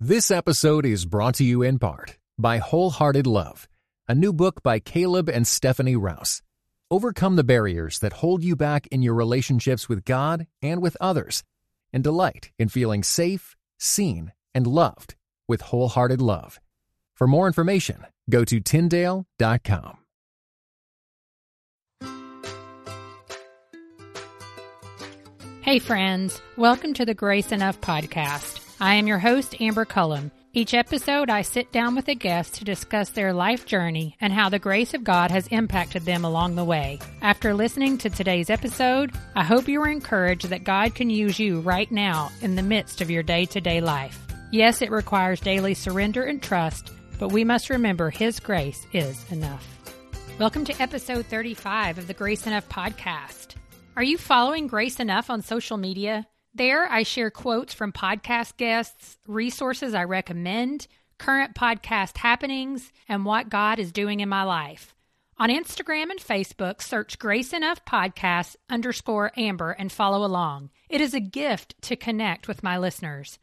This episode is brought to you in part by Wholehearted Love, a new book by Caleb and Stephanie Rouse. Overcome the barriers that hold you back in your relationships with God and with others, and delight in feeling safe, seen, and loved with Wholehearted Love. For more information, go to Tyndale.com. Hey, friends. Welcome to the Grace Enough podcast. I am your host, Amber Cullum. Each episode, I sit down with a guest to discuss their life journey and how the grace of God has impacted them along the way. After listening to today's episode, I hope you are encouraged that God can use you right now in the midst of your day to day life. Yes, it requires daily surrender and trust, but we must remember His grace is enough. Welcome to episode 35 of the Grace Enough podcast. Are you following Grace Enough on social media? There, I share quotes from podcast guests, resources I recommend, current podcast happenings, and what God is doing in my life. On Instagram and Facebook, search Grace Enough Podcast underscore Amber and follow along. It is a gift to connect with my listeners.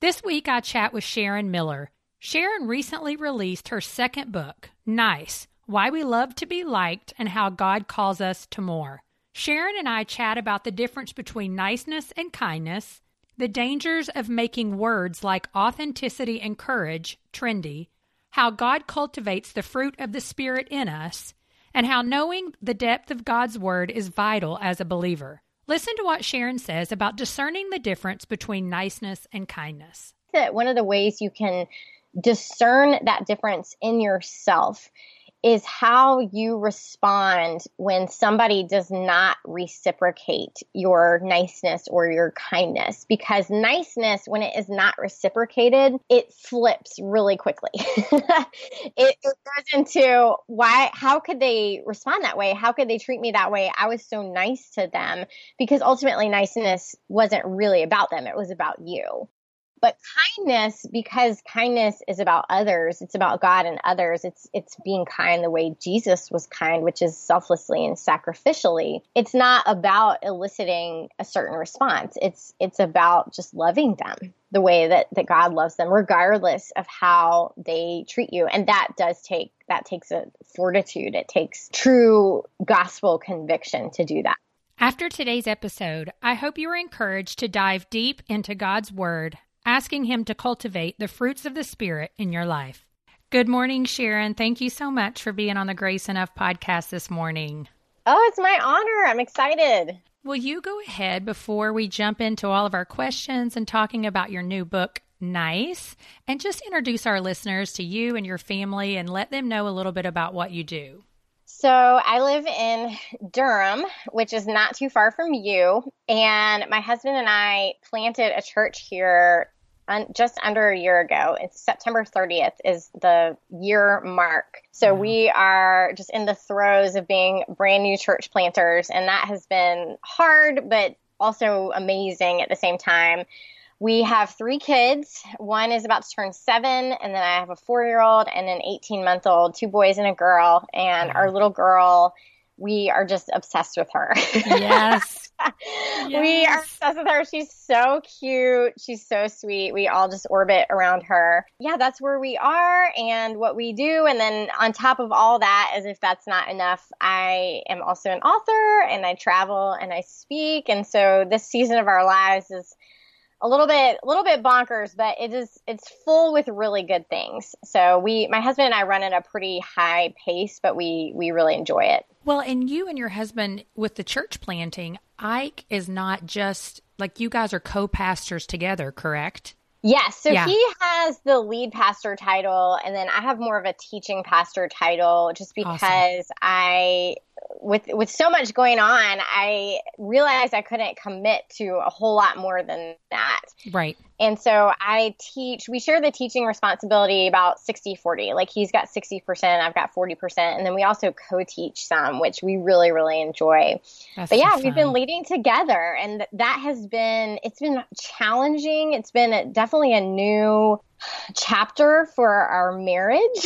This week, I chat with Sharon Miller. Sharon recently released her second book, Nice Why We Love to Be Liked and How God Calls Us to More. Sharon and I chat about the difference between niceness and kindness, the dangers of making words like authenticity and courage trendy, how God cultivates the fruit of the Spirit in us, and how knowing the depth of God's Word is vital as a believer. Listen to what Sharon says about discerning the difference between niceness and kindness. That One of the ways you can discern that difference in yourself is how you respond when somebody does not reciprocate your niceness or your kindness. Because niceness, when it is not reciprocated, it flips really quickly. it, it goes into why, how could they respond that way? How could they treat me that way? I was so nice to them because ultimately niceness wasn't really about them. It was about you. But kindness, because kindness is about others, it's about God and others. It's it's being kind the way Jesus was kind, which is selflessly and sacrificially. It's not about eliciting a certain response. It's it's about just loving them the way that, that God loves them, regardless of how they treat you. And that does take that takes a fortitude. It takes true gospel conviction to do that. After today's episode, I hope you are encouraged to dive deep into God's Word asking Him to cultivate the fruits of the Spirit in your life. Good morning, Sharon. Thank you so much for being on the Grace Enough podcast this morning. Oh, it's my honor. I'm excited. Will you go ahead before we jump into all of our questions and talking about your new book, Nice, and just introduce our listeners to you and your family and let them know a little bit about what you do? So I live in Durham, which is not too far from you. And my husband and I planted a church here un, just under a year ago. It's September 30th is the year mark. So mm-hmm. we are just in the throes of being brand new church planters, and that has been hard, but also amazing at the same time. We have three kids. One is about to turn seven, and then I have a four year old and an 18 month old, two boys and a girl. And our mm-hmm. little girl, we are just obsessed with her. Yes. yes. We are obsessed with her. She's so cute. She's so sweet. We all just orbit around her. Yeah, that's where we are and what we do. And then on top of all that, as if that's not enough, I am also an author and I travel and I speak. And so this season of our lives is a little bit a little bit bonkers but it is it's full with really good things. So we my husband and i run at a pretty high pace but we we really enjoy it. Well and you and your husband with the church planting ike is not just like you guys are co-pastors together correct Yes. So yeah. he has the lead pastor title, and then I have more of a teaching pastor title just because awesome. I with with so much going on, I realized I couldn't commit to a whole lot more than that. Right. And so I teach, we share the teaching responsibility about 60 40. Like he's got 60%, I've got 40%. And then we also co teach some, which we really, really enjoy. That's but yeah, we've been leading together and that has been, it's been challenging. It's been definitely a new chapter for our marriage.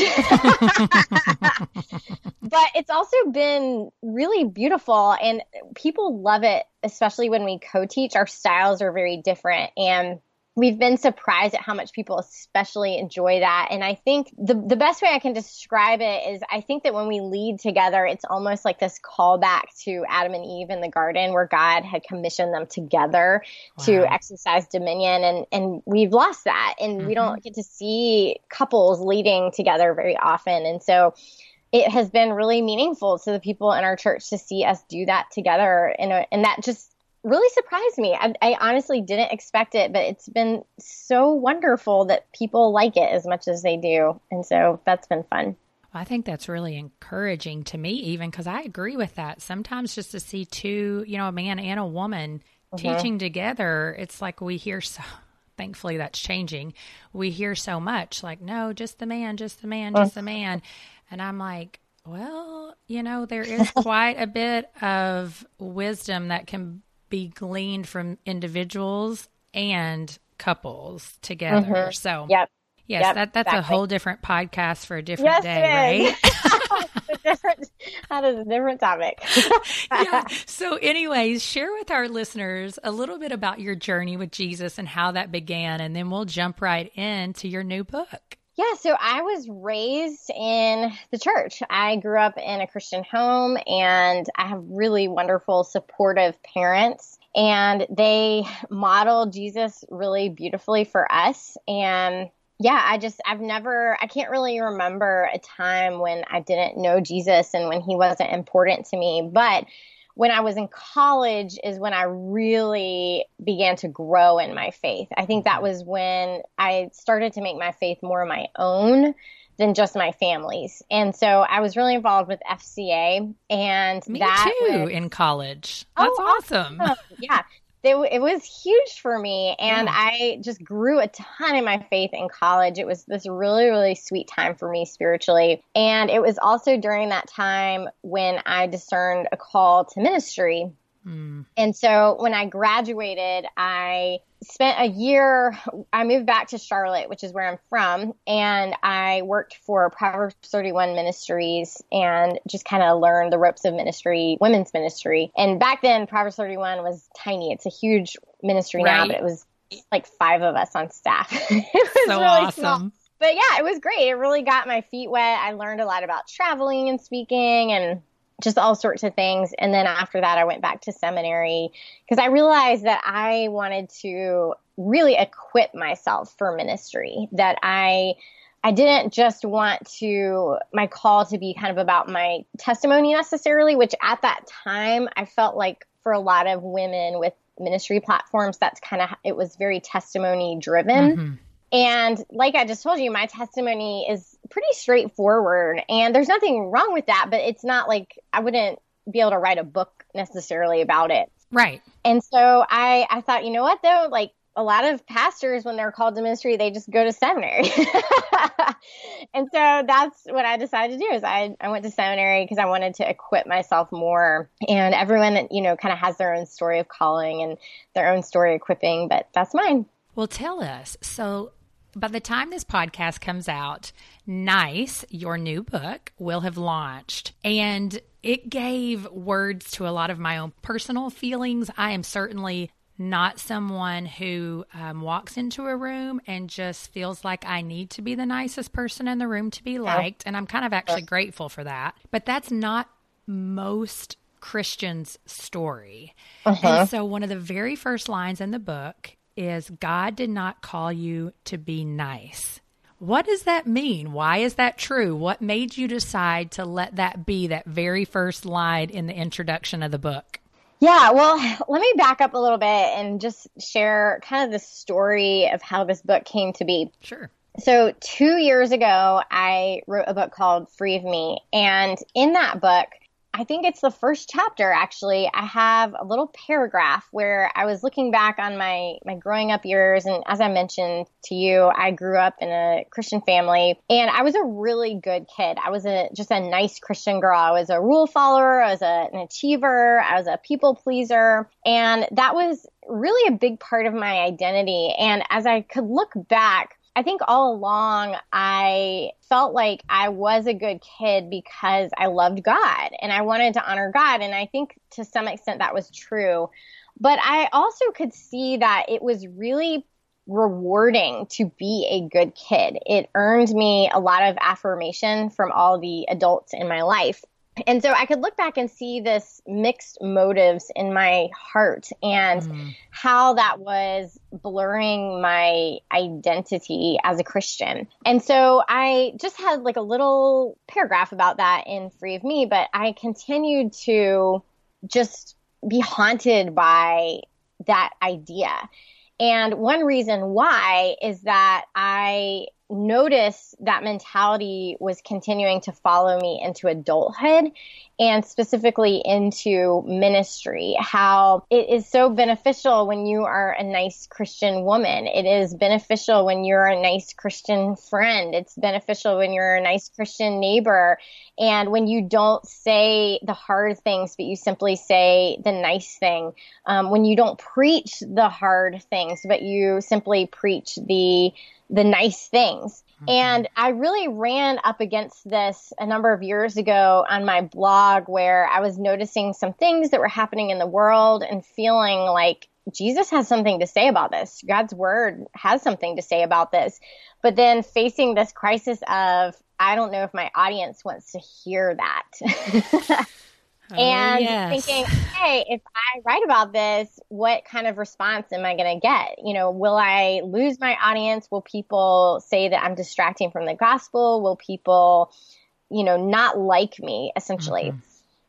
but it's also been really beautiful and people love it, especially when we co teach. Our styles are very different. And we've been surprised at how much people especially enjoy that. And I think the the best way I can describe it is I think that when we lead together, it's almost like this callback to Adam and Eve in the garden where God had commissioned them together wow. to exercise dominion and and we've lost that and mm-hmm. we don't get to see couples leading together very often. And so it has been really meaningful to the people in our church to see us do that together and and that just really surprised me. I, I, honestly didn't expect it, but it's been so wonderful that people like it as much as they do. And so that's been fun. I think that's really encouraging to me, even because I agree with that. Sometimes just to see two, you know, a man and a woman mm-hmm. teaching together, it's like we hear so. Thankfully, that's changing. We hear so much like, no, just the man, just the man, just the man. And I'm like, well, you know, there is quite a bit of wisdom that can be gleaned from individuals and couples together. Mm-hmm. So, yep. Yes, yep, that, that's exactly. a whole different podcast for a different yes, day, right? different, that is a different topic. yeah. So, anyways, share with our listeners a little bit about your journey with Jesus and how that began, and then we'll jump right into your new book. Yeah, so I was raised in the church. I grew up in a Christian home and I have really wonderful, supportive parents. And they modeled Jesus really beautifully for us. And yeah, I just, I've never, I can't really remember a time when I didn't know Jesus and when he wasn't important to me. But when I was in college is when I really began to grow in my faith. I think that mm-hmm. was when I started to make my faith more my own than just my family's. And so I was really involved with FCA and Me that too was, in college. Oh, That's oh, awesome. awesome. yeah it, it was huge for me and yeah. i just grew a ton in my faith in college. It was this really really sweet time for me spiritually. And it was also during that time when i discerned a call to ministry mm. and so when i graduated i spent a year i moved back to charlotte which is where i'm from and i worked for proverbs 31 ministries and just kind of learned the ropes of ministry women's ministry and back then proverbs 31 was tiny it's a huge ministry right. now but it was like five of us on staff it was so really awesome small. but yeah it was great it really got my feet wet i learned a lot about traveling and speaking and just all sorts of things. And then after that, I went back to seminary because I realized that I wanted to really equip myself for ministry, that I, I didn't just want to my call to be kind of about my testimony necessarily, which at that time I felt like for a lot of women with ministry platforms, that's kind of it was very testimony driven. Mm-hmm. And like I just told you, my testimony is pretty straightforward. And there's nothing wrong with that, but it's not like I wouldn't be able to write a book necessarily about it. Right. And so I, I thought, you know what though? Like a lot of pastors, when they're called to ministry, they just go to seminary. and so that's what I decided to do is I, I went to seminary because I wanted to equip myself more. And everyone, you know, kind of has their own story of calling and their own story equipping, but that's mine. Well, tell us. So by the time this podcast comes out, Nice, your new book, will have launched. And it gave words to a lot of my own personal feelings. I am certainly not someone who um, walks into a room and just feels like I need to be the nicest person in the room to be liked. And I'm kind of actually grateful for that. But that's not most Christians' story. Uh-huh. And so, one of the very first lines in the book is God did not call you to be nice. What does that mean? Why is that true? What made you decide to let that be that very first line in the introduction of the book? Yeah, well, let me back up a little bit and just share kind of the story of how this book came to be. Sure. So, two years ago, I wrote a book called Free of Me. And in that book, I think it's the first chapter actually. I have a little paragraph where I was looking back on my my growing up years and as I mentioned to you, I grew up in a Christian family and I was a really good kid. I was a just a nice Christian girl. I was a rule follower, I was a, an achiever, I was a people pleaser, and that was really a big part of my identity. And as I could look back I think all along I felt like I was a good kid because I loved God and I wanted to honor God. And I think to some extent that was true. But I also could see that it was really rewarding to be a good kid. It earned me a lot of affirmation from all the adults in my life. And so I could look back and see this mixed motives in my heart and mm. how that was blurring my identity as a Christian. And so I just had like a little paragraph about that in Free of Me, but I continued to just be haunted by that idea. And one reason why is that I noticed that mentality was continuing to follow me into adulthood and specifically into ministry. How it is so beneficial when you are a nice Christian woman. It is beneficial when you're a nice Christian friend. It's beneficial when you're a nice Christian neighbor. And when you don't say the hard things, but you simply say the nice thing. Um, when you don't preach the hard things, but you simply preach the the nice things. Mm-hmm. And I really ran up against this a number of years ago on my blog where I was noticing some things that were happening in the world and feeling like Jesus has something to say about this. God's word has something to say about this. But then facing this crisis of, I don't know if my audience wants to hear that. Oh, and yes. thinking, hey, if I write about this, what kind of response am I going to get? You know, will I lose my audience? Will people say that I'm distracting from the gospel? Will people, you know, not like me essentially? Mm-hmm.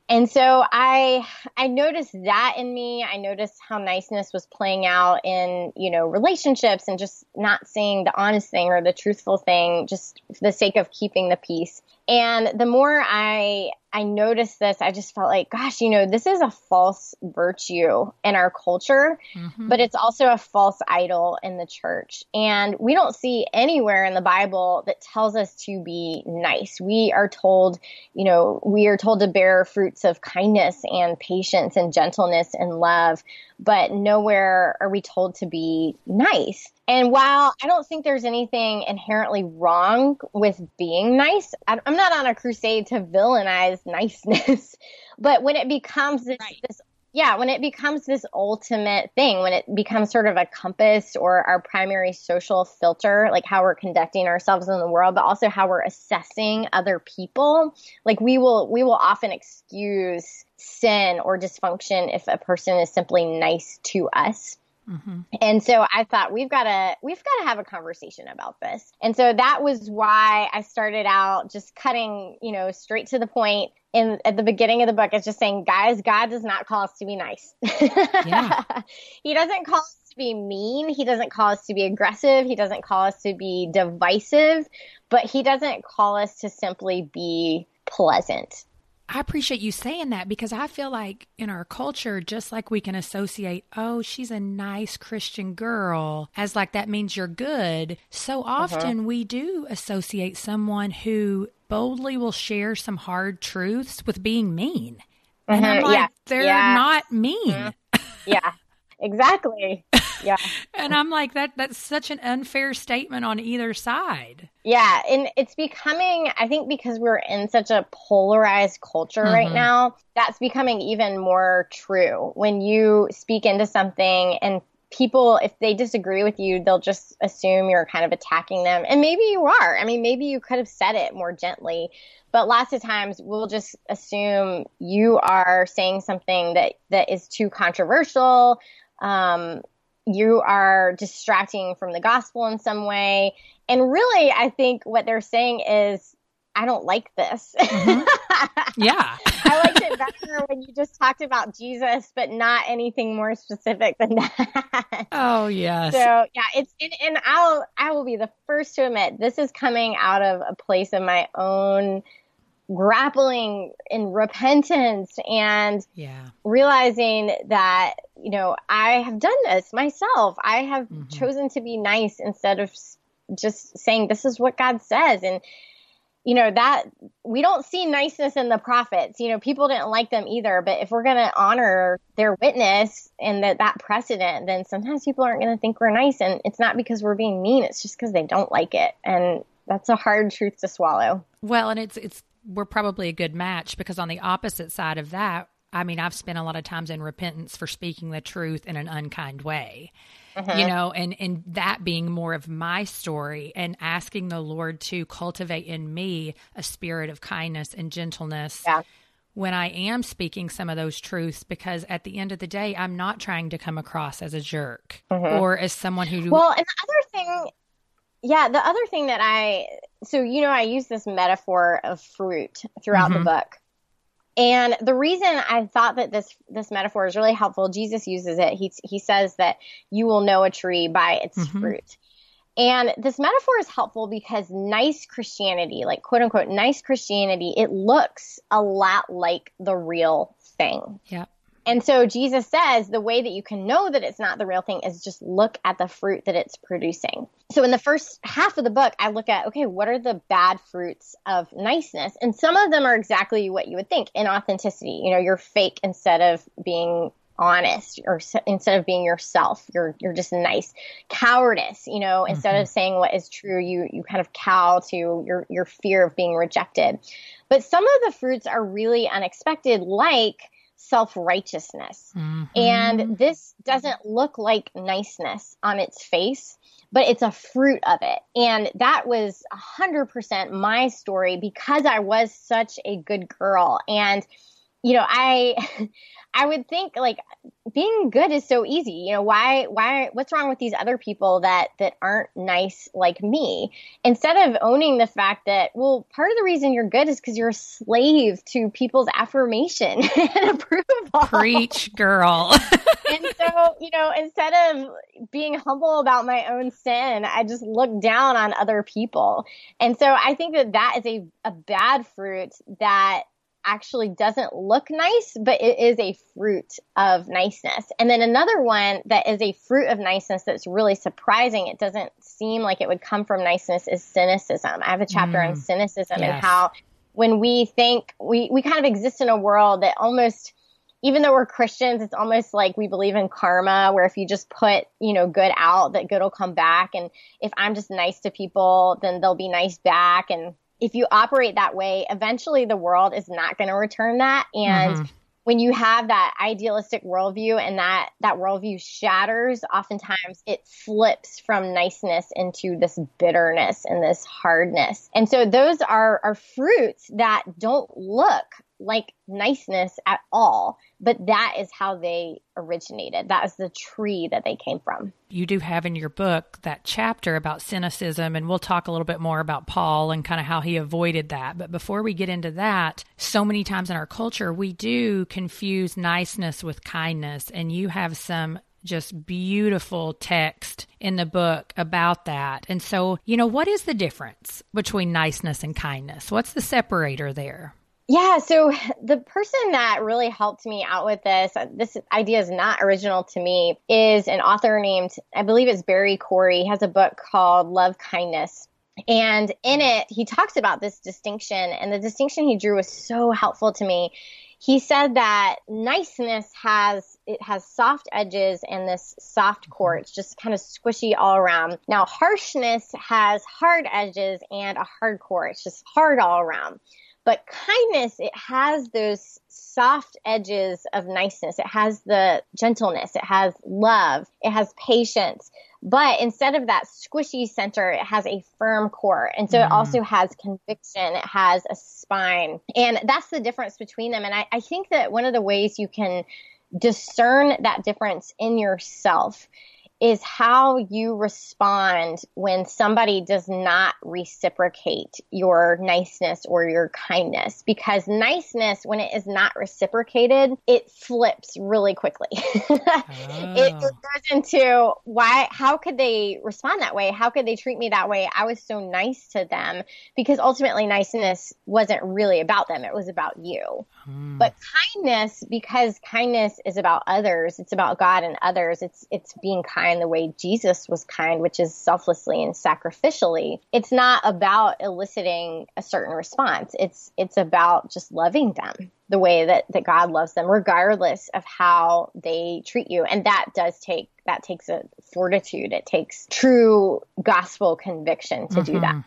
And so I I noticed that in me. I noticed how niceness was playing out in, you know, relationships and just not saying the honest thing or the truthful thing just for the sake of keeping the peace. And the more I I noticed this, I just felt like, gosh, you know, this is a false virtue in our culture, mm-hmm. but it's also a false idol in the church. And we don't see anywhere in the Bible that tells us to be nice. We are told, you know, we are told to bear fruits of kindness and patience and gentleness and love but nowhere are we told to be nice. And while I don't think there's anything inherently wrong with being nice, I'm not on a crusade to villainize niceness. but when it becomes this, right. this yeah, when it becomes this ultimate thing, when it becomes sort of a compass or our primary social filter, like how we're conducting ourselves in the world, but also how we're assessing other people, like we will we will often excuse sin or dysfunction if a person is simply nice to us. Mm-hmm. And so I thought we've got to we've got to have a conversation about this. And so that was why I started out just cutting, you know, straight to the point in at the beginning of the book. It's just saying, guys, God does not call us to be nice. Yeah. he doesn't call us to be mean. He doesn't call us to be aggressive. He doesn't call us to be divisive, but he doesn't call us to simply be pleasant. I appreciate you saying that because I feel like in our culture, just like we can associate, oh, she's a nice Christian girl, as like that means you're good, so uh-huh. often uh-huh. we do associate someone who boldly will share some hard truths with being mean. And uh-huh. I'm like, yeah. they're yeah. not mean. Mm-hmm. yeah, exactly. Yeah. and I'm like that that's such an unfair statement on either side. Yeah, and it's becoming I think because we're in such a polarized culture mm-hmm. right now, that's becoming even more true. When you speak into something and people if they disagree with you they'll just assume you're kind of attacking them and maybe you are i mean maybe you could have said it more gently but lots of times we'll just assume you are saying something that that is too controversial um, you are distracting from the gospel in some way. And really, I think what they're saying is, I don't like this. Mm-hmm. Yeah. I liked it better when you just talked about Jesus, but not anything more specific than that. Oh, yes. So, yeah, it's, and, and I'll, I will be the first to admit this is coming out of a place of my own grappling in repentance and yeah. realizing that you know I have done this myself. I have mm-hmm. chosen to be nice instead of just saying this is what God says. And you know that we don't see niceness in the prophets. You know people didn't like them either. But if we're going to honor their witness and that that precedent then sometimes people aren't going to think we're nice. And it's not because we're being mean. It's just because they don't like it. And that's a hard truth to swallow. Well and it's it's we're probably a good match because on the opposite side of that, I mean, I've spent a lot of times in repentance for speaking the truth in an unkind way. Uh-huh. You know, and and that being more of my story and asking the Lord to cultivate in me a spirit of kindness and gentleness. Yeah when I am speaking some of those truths because at the end of the day, I'm not trying to come across as a jerk mm-hmm. or as someone who. Well, and the other thing, yeah, the other thing that I, so, you know, I use this metaphor of fruit throughout mm-hmm. the book. And the reason I thought that this this metaphor is really helpful, Jesus uses it. He he says that you will know a tree by its mm-hmm. fruit. And this metaphor is helpful because nice Christianity, like quote unquote nice Christianity, it looks a lot like the real thing. Yeah. And so Jesus says the way that you can know that it's not the real thing is just look at the fruit that it's producing. So in the first half of the book, I look at, okay, what are the bad fruits of niceness? And some of them are exactly what you would think inauthenticity. You know, you're fake instead of being honest or instead of being yourself you're you're just nice cowardice you know mm-hmm. instead of saying what is true you you kind of cow to your your fear of being rejected but some of the fruits are really unexpected like self-righteousness mm-hmm. and this doesn't look like niceness on its face but it's a fruit of it. And that was 100% my story because I was such a good girl. And, you know, I, I would think like being good is so easy. You know, why why what's wrong with these other people that that aren't nice like me? Instead of owning the fact that well, part of the reason you're good is cuz you're a slave to people's affirmation and approval. Preach, girl. and so, you know, instead of being humble about my own sin, I just look down on other people. And so I think that that is a a bad fruit that actually doesn't look nice, but it is a fruit of niceness. And then another one that is a fruit of niceness that's really surprising, it doesn't seem like it would come from niceness, is cynicism. I have a chapter mm. on cynicism yes. and how when we think we, we kind of exist in a world that almost even though we're Christians, it's almost like we believe in karma, where if you just put, you know, good out, that good will come back. And if I'm just nice to people, then they'll be nice back. And if you operate that way, eventually the world is not going to return that. And mm-hmm. when you have that idealistic worldview and that, that worldview shatters, oftentimes it flips from niceness into this bitterness and this hardness. And so those are, are fruits that don't look like niceness at all, but that is how they originated. That is the tree that they came from. You do have in your book that chapter about cynicism, and we'll talk a little bit more about Paul and kind of how he avoided that. But before we get into that, so many times in our culture, we do confuse niceness with kindness, and you have some just beautiful text in the book about that. And so, you know, what is the difference between niceness and kindness? What's the separator there? Yeah, so the person that really helped me out with this, uh, this idea is not original to me, is an author named, I believe it's Barry Corey. He has a book called Love Kindness. And in it, he talks about this distinction, and the distinction he drew was so helpful to me. He said that niceness has it has soft edges and this soft core. It's just kind of squishy all around. Now harshness has hard edges and a hard core. It's just hard all around. But kindness, it has those soft edges of niceness. It has the gentleness. It has love. It has patience. But instead of that squishy center, it has a firm core. And so mm. it also has conviction. It has a spine. And that's the difference between them. And I, I think that one of the ways you can discern that difference in yourself is how you respond when somebody does not reciprocate your niceness or your kindness. Because niceness, when it is not reciprocated, it flips really quickly. oh. it, it goes into why, how could they respond that way? How could they treat me that way? I was so nice to them because ultimately niceness wasn't really about them. It was about you. Mm. But kindness, because kindness is about others, it's about God and others. It's, it's being kind the way Jesus was kind, which is selflessly and sacrificially. It's not about eliciting a certain response. It's it's about just loving them the way that, that God loves them, regardless of how they treat you. And that does take that takes a fortitude. It takes true gospel conviction to mm-hmm. do that.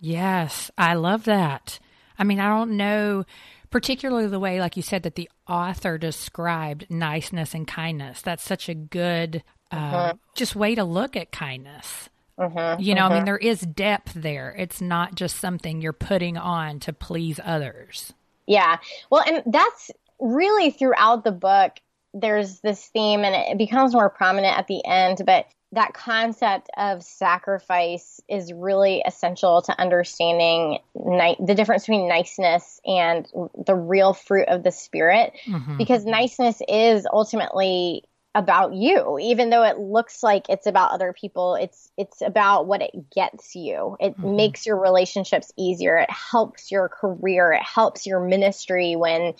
Yes, I love that. I mean, I don't know particularly the way, like you said, that the author described niceness and kindness. That's such a good, uh, uh-huh. just way to look at kindness. Uh-huh, you know, uh-huh. I mean, mm-hmm. there is depth there. It's not just something you're putting on to please others. Yeah. Well, and that's really throughout the book. There's this theme, and it becomes more prominent at the end, but that concept of sacrifice is really essential to understanding ni- the difference between niceness and the real fruit of the spirit. Mm-hmm. because niceness is ultimately about you. Even though it looks like it's about other people it's it's about what it gets you. It mm-hmm. makes your relationships easier. It helps your career. It helps your ministry when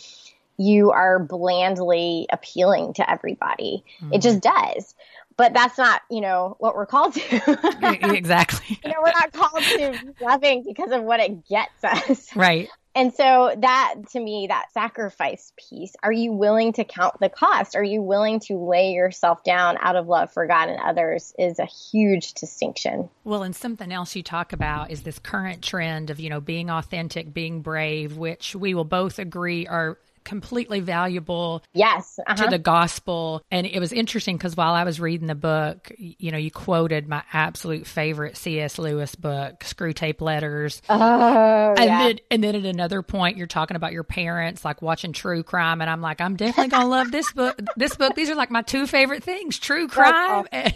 you are blandly appealing to everybody. Mm-hmm. it just does but that's not you know what we're called to. Exactly. You know we're not called to loving because of what it gets us. Right. And so that to me that sacrifice piece are you willing to count the cost? Are you willing to lay yourself down out of love for god and others is a huge distinction. Well and something else you talk about is this current trend of you know being authentic being brave which we will both agree are completely valuable yes uh-huh. to the gospel. And it was interesting because while i was reading the book you know you quoted my absolute favorite cs lewis book Screwtape Letters. Oh, and yeah. then and then at another point you're talking about your parents like watching true crime and i'm like i'm definitely gonna love this book this book. These are like my two favorite things true crime and,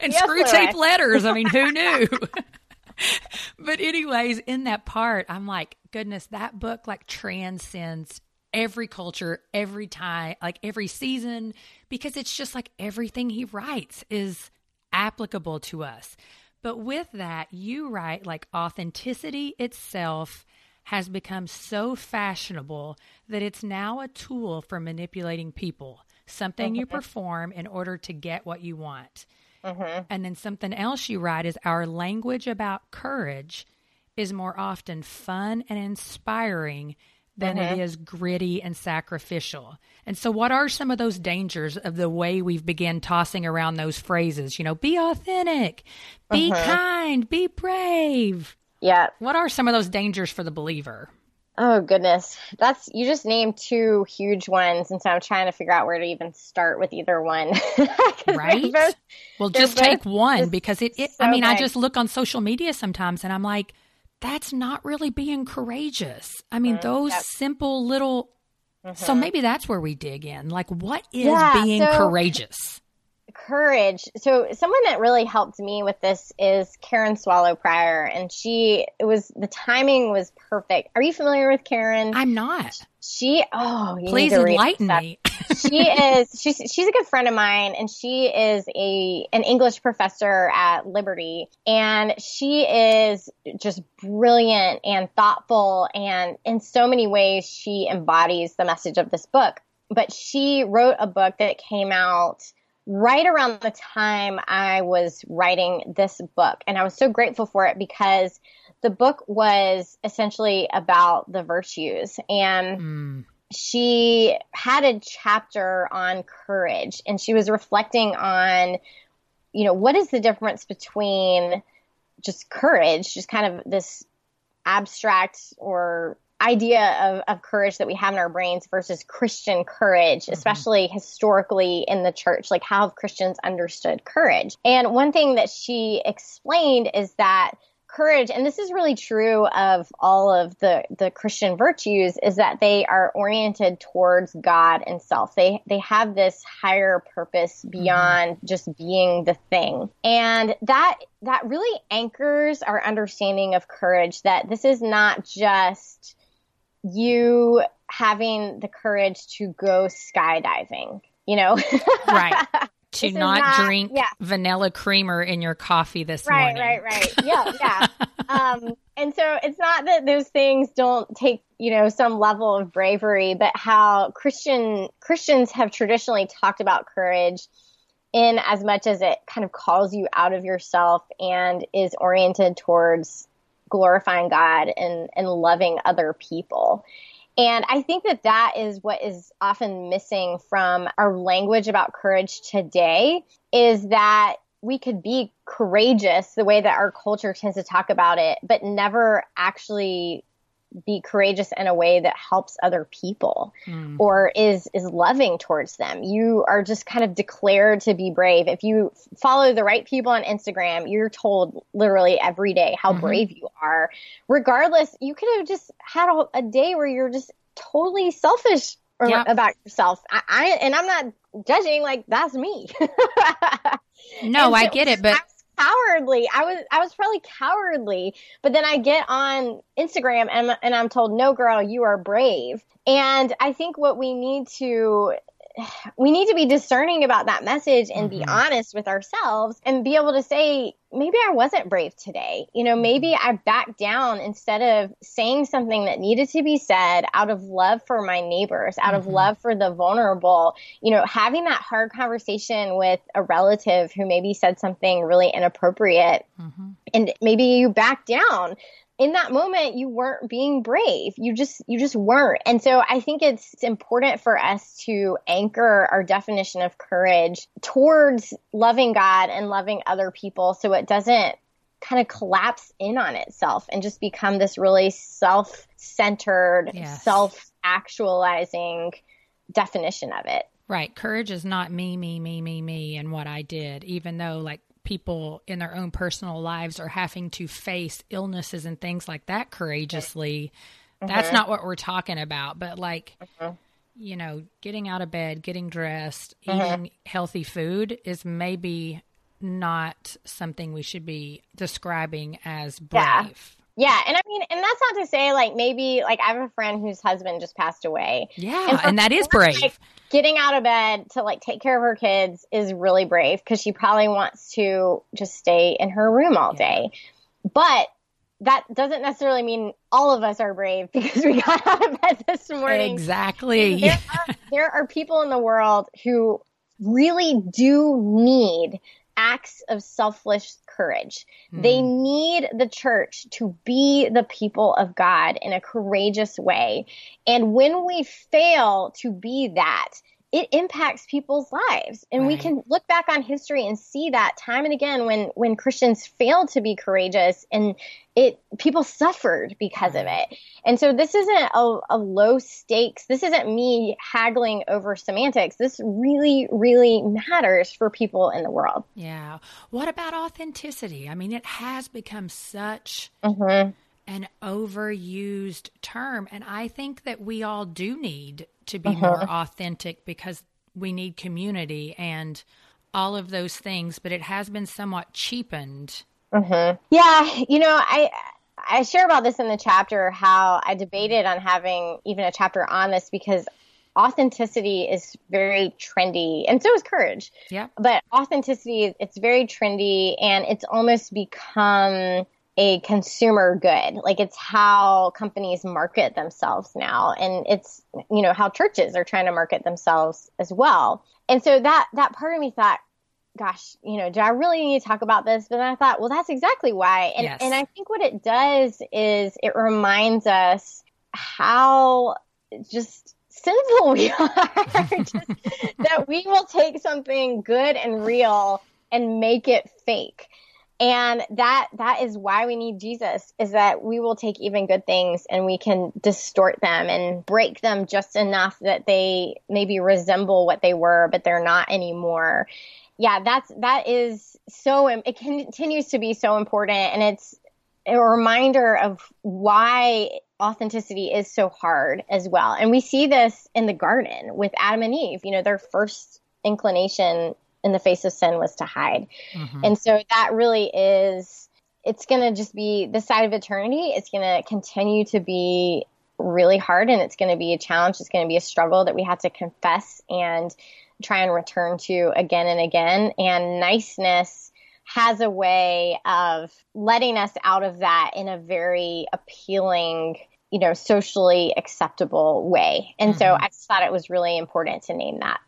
and Screwtape Letters. I mean who knew? But anyways in that part i'm like goodness that book like transcends every culture, every time, like every season, because it's just like everything he writes is applicable to us. But with that, you write like authenticity itself has become so fashionable that it's now a tool for manipulating people, something mm-hmm. you perform in order to get what you want. Mm-hmm. And then something else you write is our language about courage is more often fun and inspiring than mm-hmm. it is gritty and sacrificial. And so, what are some of those dangers of the way we've begun tossing around those phrases? You know, be authentic, be mm-hmm. kind, be brave. Yeah. What are some of those dangers for the believer? Oh goodness, that's you just named two huge ones, and so I'm trying to figure out where to even start with either one. right? Both, well, just take one because it. it so I mean, big. I just look on social media sometimes, and I'm like, that's not really being courageous. I mean, mm-hmm. those yep. simple little. Mm-hmm. So maybe that's where we dig in. Like, what is yeah, being so, courageous? Courage. So, someone that really helped me with this is Karen Swallow Prior, and she, it was, the timing was perfect. Are you familiar with Karen? I'm not. She, oh, please enlighten me. She is she's she's a good friend of mine and she is a an English professor at Liberty and she is just brilliant and thoughtful and in so many ways she embodies the message of this book. But she wrote a book that came out right around the time I was writing this book and I was so grateful for it because the book was essentially about the virtues and mm she had a chapter on courage and she was reflecting on you know what is the difference between just courage just kind of this abstract or idea of, of courage that we have in our brains versus christian courage mm-hmm. especially historically in the church like how have christians understood courage and one thing that she explained is that courage, and this is really true of all of the, the Christian virtues, is that they are oriented towards God and self. They they have this higher purpose mm-hmm. beyond mm-hmm. just being the thing. And that that really anchors our understanding of courage that this is not just you having the courage to go skydiving, you know? right. to not, not, drink yeah. vanilla creamer in your coffee this right, morning. Right, right, right. Yeah, yeah. um, and so it's not that those things don't take, you know, some level of bravery, but how Christian Christians have traditionally talked about courage in as much as it kind of calls you out of yourself and is oriented towards glorifying God and, and loving other people. And I think that that is what is often missing from our language about courage today is that we could be courageous the way that our culture tends to talk about it, but never actually be courageous in a way that helps other people mm. or is is loving towards them. You are just kind of declared to be brave. If you follow the right people on Instagram, you're told literally every day how mm-hmm. brave you are. Regardless, you could have just had a, a day where you're just totally selfish yep. about yourself. I, I, and I'm not judging like that's me. no, I get it, but cowardly. I was I was probably cowardly, but then I get on Instagram and and I'm told, "No, girl, you are brave." And I think what we need to we need to be discerning about that message and mm-hmm. be honest with ourselves and be able to say, maybe I wasn't brave today. You know, mm-hmm. maybe I backed down instead of saying something that needed to be said out of love for my neighbors, out mm-hmm. of love for the vulnerable. You know, having that hard conversation with a relative who maybe said something really inappropriate mm-hmm. and maybe you back down in that moment you weren't being brave you just you just weren't and so i think it's important for us to anchor our definition of courage towards loving god and loving other people so it doesn't kind of collapse in on itself and just become this really self-centered yes. self-actualizing definition of it Right. Courage is not me, me, me, me, me, and what I did, even though, like, people in their own personal lives are having to face illnesses and things like that courageously. Mm-hmm. That's not what we're talking about. But like, mm-hmm. you know, getting out of bed, getting dressed, mm-hmm. eating healthy food is maybe not something we should be describing as brave. Yeah. And I mean, and that's not to say like maybe like I have a friend whose husband just passed away. Yeah, and, and that is brave. Like, getting out of bed to like take care of her kids is really brave because she probably wants to just stay in her room all day. But that doesn't necessarily mean all of us are brave because we got out of bed this morning. Exactly. There are, there are people in the world who really do need acts of selfless courage. Mm. They need the church to be the people of God in a courageous way. And when we fail to be that, it impacts people's lives. And right. we can look back on history and see that time and again when when christians failed to be courageous and it people suffered because right. of it. And so this isn't a, a, low stakes. This isn't me haggling over semantics. This really really matters for people in the world. Yeah. What about authenticity? I mean it has become such mm-hmm an overused term. And I think that we all do need to be uh-huh. more authentic because we need community and all of those things, but it has been somewhat cheapened. Uh-huh. Yeah, you know, I I share about this in the chapter how I debated on having even a chapter on this because authenticity is very trendy and so is courage. Yeah. But authenticity it's very trendy and it's almost become a consumer good. Like it's how companies market themselves now. And it's, you know, how churches are trying to market themselves as well. And so that, that part of me thought, gosh, you know, do I really need to talk about this? But then I thought, well, that's exactly why. And, yes. and I think what it does is it reminds us how just sinful we are. just, that we will take something good and real and make it fake and that that is why we need jesus is that we will take even good things and we can distort them and break them just enough that they maybe resemble what they were but they're not anymore. Yeah that's that is so it continues to be so important. And it's a reminder of why authenticity is so hard as well. And we see this in the garden with adam and eve you know their first inclination in the face of sin was to hide. Mm-hmm. And so that really is, it's going to just be the side of eternity. It's going to continue to be really hard and it's going to be a challenge. It's going to be a struggle that we have to confess and try and return to again and again. And niceness has a way of letting us out of that in a very appealing, you know, socially acceptable way. And mm-hmm. so I just thought it was really important to name that.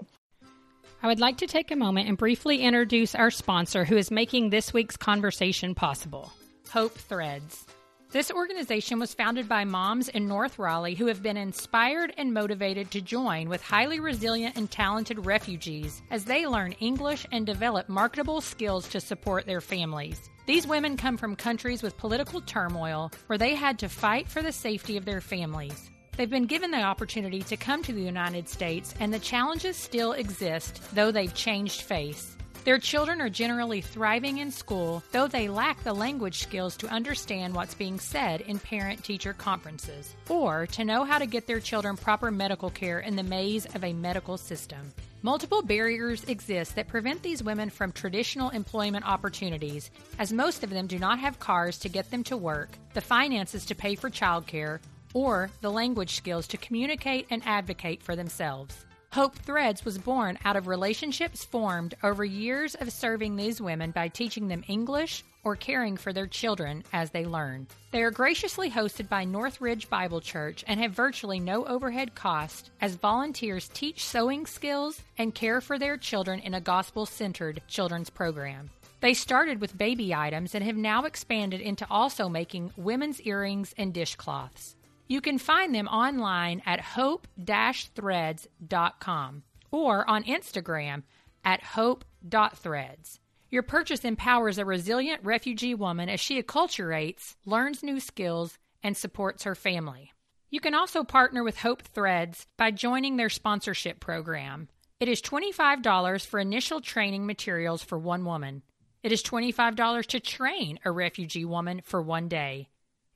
I would like to take a moment and briefly introduce our sponsor who is making this week's conversation possible Hope Threads. This organization was founded by moms in North Raleigh who have been inspired and motivated to join with highly resilient and talented refugees as they learn English and develop marketable skills to support their families. These women come from countries with political turmoil where they had to fight for the safety of their families. They've been given the opportunity to come to the United States, and the challenges still exist, though they've changed face. Their children are generally thriving in school, though they lack the language skills to understand what's being said in parent teacher conferences, or to know how to get their children proper medical care in the maze of a medical system. Multiple barriers exist that prevent these women from traditional employment opportunities, as most of them do not have cars to get them to work, the finances to pay for childcare, or the language skills to communicate and advocate for themselves. Hope Threads was born out of relationships formed over years of serving these women by teaching them English or caring for their children as they learn. They are graciously hosted by Northridge Bible Church and have virtually no overhead cost as volunteers teach sewing skills and care for their children in a gospel centered children's program. They started with baby items and have now expanded into also making women's earrings and dishcloths. You can find them online at hope-threads.com or on Instagram at hope.threads. Your purchase empowers a resilient refugee woman as she acculturates, learns new skills, and supports her family. You can also partner with Hope Threads by joining their sponsorship program. It is $25 for initial training materials for one woman. It is $25 to train a refugee woman for one day.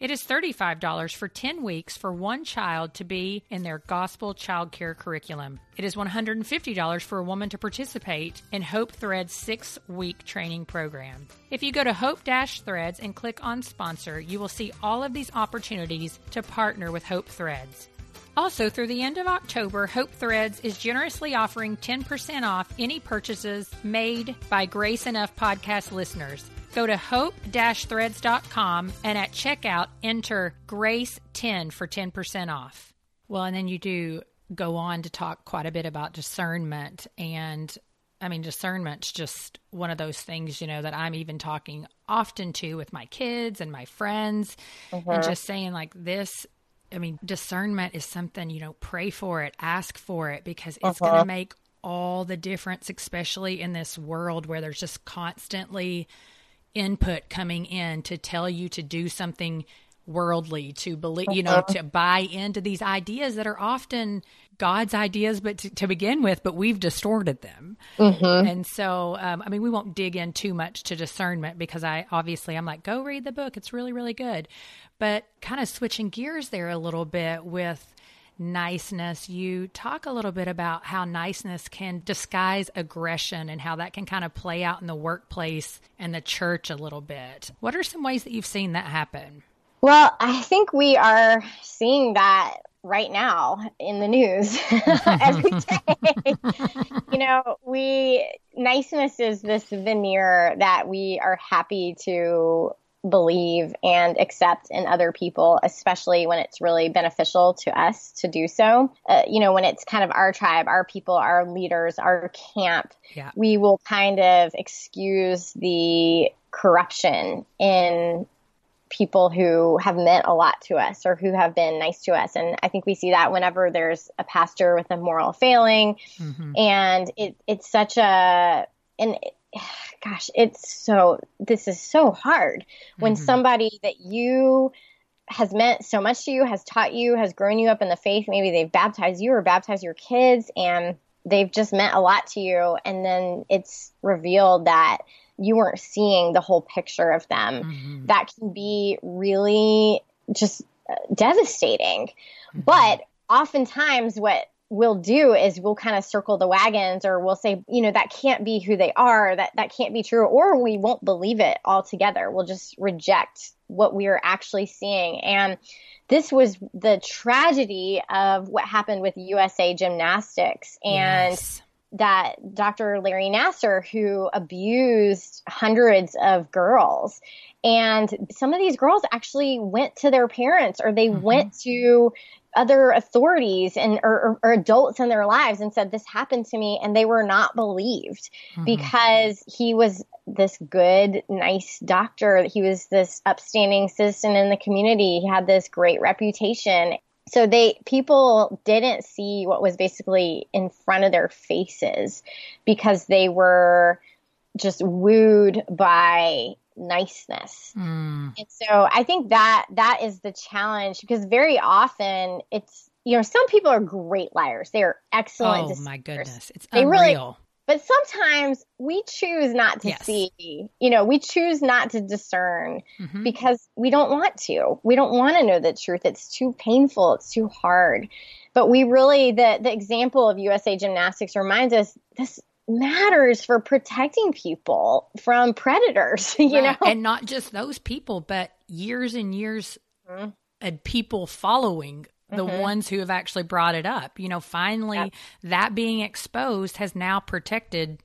It is $35 for 10 weeks for one child to be in their gospel child care curriculum. It is $150 for a woman to participate in Hope Threads' six week training program. If you go to Hope Threads and click on sponsor, you will see all of these opportunities to partner with Hope Threads. Also, through the end of October, Hope Threads is generously offering 10% off any purchases made by Grace Enough podcast listeners. Go to hope-threads.com and at checkout enter GRACE10 for 10% off. Well, and then you do go on to talk quite a bit about discernment and I mean discernment's just one of those things, you know, that I'm even talking often to with my kids and my friends and uh-huh. just saying like this I mean, discernment is something, you know, pray for it, ask for it because it's uh-huh. going to make all the difference, especially in this world where there's just constantly input coming in to tell you to do something worldly to believe you know uh-huh. to buy into these ideas that are often god's ideas but to, to begin with but we've distorted them mm-hmm. and so um, i mean we won't dig in too much to discernment because i obviously i'm like go read the book it's really really good but kind of switching gears there a little bit with niceness. You talk a little bit about how niceness can disguise aggression and how that can kind of play out in the workplace and the church a little bit. What are some ways that you've seen that happen? Well, I think we are seeing that right now in the news every day. you know, we niceness is this veneer that we are happy to believe and accept in other people, especially when it's really beneficial to us to do so. Uh, you know, when it's kind of our tribe, our people, our leaders, our camp, yeah. we will kind of excuse the corruption in people who have meant a lot to us or who have been nice to us. And I think we see that whenever there's a pastor with a moral failing. Mm-hmm. And it, it's such a, and gosh, it's so, this is so hard when mm-hmm. somebody that you has meant so much to you, has taught you, has grown you up in the faith. Maybe they've baptized you or baptized your kids and they've just meant a lot to you. And then it's revealed that you weren't seeing the whole picture of them. Mm-hmm. That can be really just uh, devastating. Mm-hmm. But oftentimes, what we'll do is we'll kind of circle the wagons or we'll say, you know, that can't be who they are, that that can't be true, or we won't believe it altogether. We'll just reject what we are actually seeing. And this was the tragedy of what happened with USA Gymnastics and yes. that Dr. Larry Nassar, who abused hundreds of girls. And some of these girls actually went to their parents or they mm-hmm. went to other authorities and or, or, adults in their lives and said this happened to me and they were not believed mm-hmm. because he was this good nice doctor. He was this upstanding citizen in the community. He had this great reputation. So they people didn't see what was basically in front of their faces because they were just wooed by niceness. Mm. And so I think that that is the challenge because very often it's you know some people are great liars. They are excellent. Oh deceivers. my goodness, it's They unreal. really- But sometimes we choose not to Yes. see. You know, we choose not to discern Mhm. because we don't want to. We don't want to know the truth. It's too painful. It's too hard. But we really the the example of USA Gymnastics reminds us this matters for protecting people from predators. You Right. know, and not just those people, but years and years Mhm. of people following the Mhm. ones who have actually brought it up. You know, finally, Yep. that being exposed has now protected